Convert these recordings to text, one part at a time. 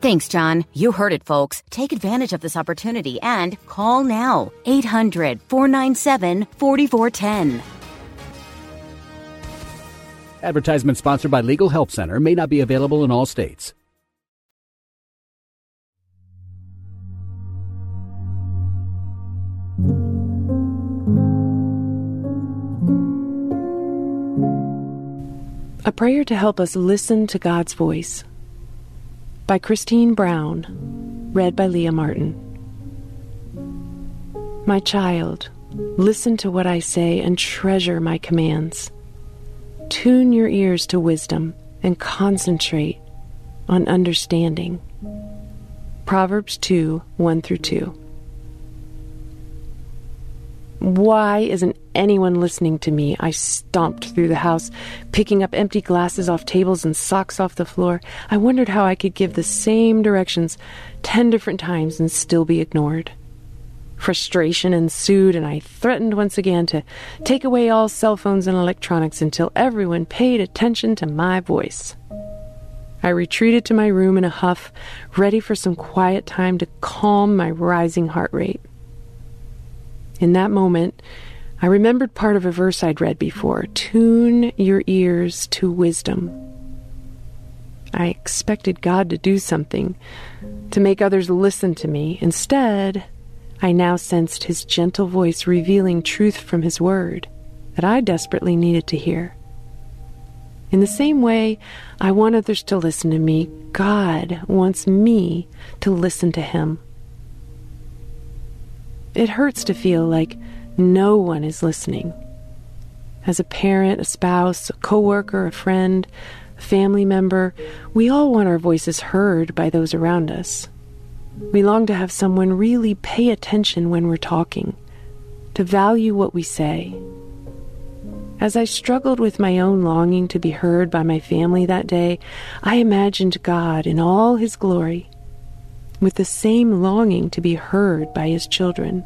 Thanks, John. You heard it, folks. Take advantage of this opportunity and call now. 800 497 4410. Advertisement sponsored by Legal Help Center may not be available in all states. A prayer to help us listen to God's voice. By Christine Brown, read by Leah Martin. My child, listen to what I say and treasure my commands. Tune your ears to wisdom and concentrate on understanding. Proverbs 2 1 through 2. Why isn't anyone listening to me? I stomped through the house, picking up empty glasses off tables and socks off the floor. I wondered how I could give the same directions ten different times and still be ignored. Frustration ensued, and I threatened once again to take away all cell phones and electronics until everyone paid attention to my voice. I retreated to my room in a huff, ready for some quiet time to calm my rising heart rate. In that moment, I remembered part of a verse I'd read before Tune your ears to wisdom. I expected God to do something, to make others listen to me. Instead, I now sensed His gentle voice revealing truth from His Word that I desperately needed to hear. In the same way I want others to listen to me, God wants me to listen to Him. It hurts to feel like no one is listening. As a parent, a spouse, a coworker, a friend, a family member, we all want our voices heard by those around us. We long to have someone really pay attention when we're talking, to value what we say. As I struggled with my own longing to be heard by my family that day, I imagined God in all His glory with the same longing to be heard by his children.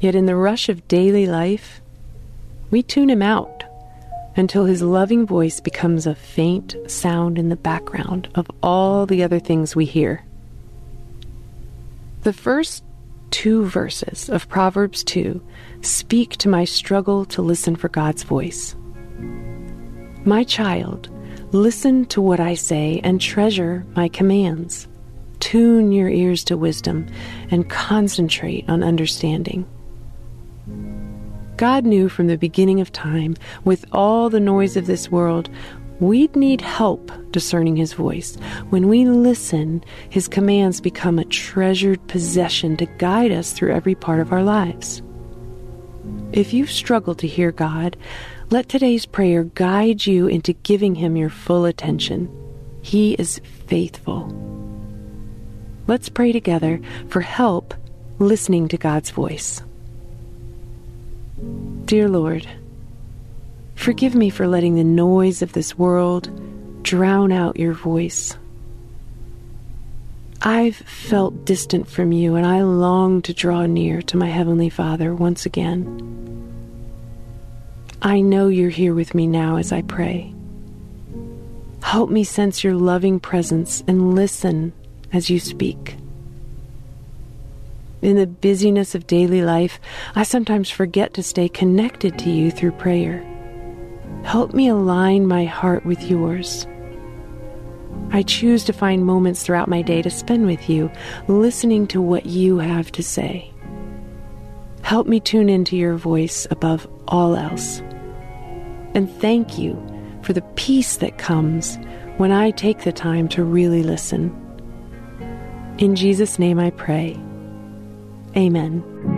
Yet in the rush of daily life, we tune him out until his loving voice becomes a faint sound in the background of all the other things we hear. The first two verses of Proverbs 2 speak to my struggle to listen for God's voice. My child, Listen to what I say and treasure my commands. Tune your ears to wisdom and concentrate on understanding. God knew from the beginning of time, with all the noise of this world, we'd need help discerning His voice. When we listen, His commands become a treasured possession to guide us through every part of our lives. If you've struggled to hear God, let today's prayer guide you into giving Him your full attention. He is faithful. Let's pray together for help listening to God's voice. Dear Lord, forgive me for letting the noise of this world drown out your voice. I've felt distant from you, and I long to draw near to my Heavenly Father once again. I know you're here with me now as I pray. Help me sense your loving presence and listen as you speak. In the busyness of daily life, I sometimes forget to stay connected to you through prayer. Help me align my heart with yours. I choose to find moments throughout my day to spend with you, listening to what you have to say. Help me tune into your voice above all else. And thank you for the peace that comes when I take the time to really listen. In Jesus' name I pray. Amen.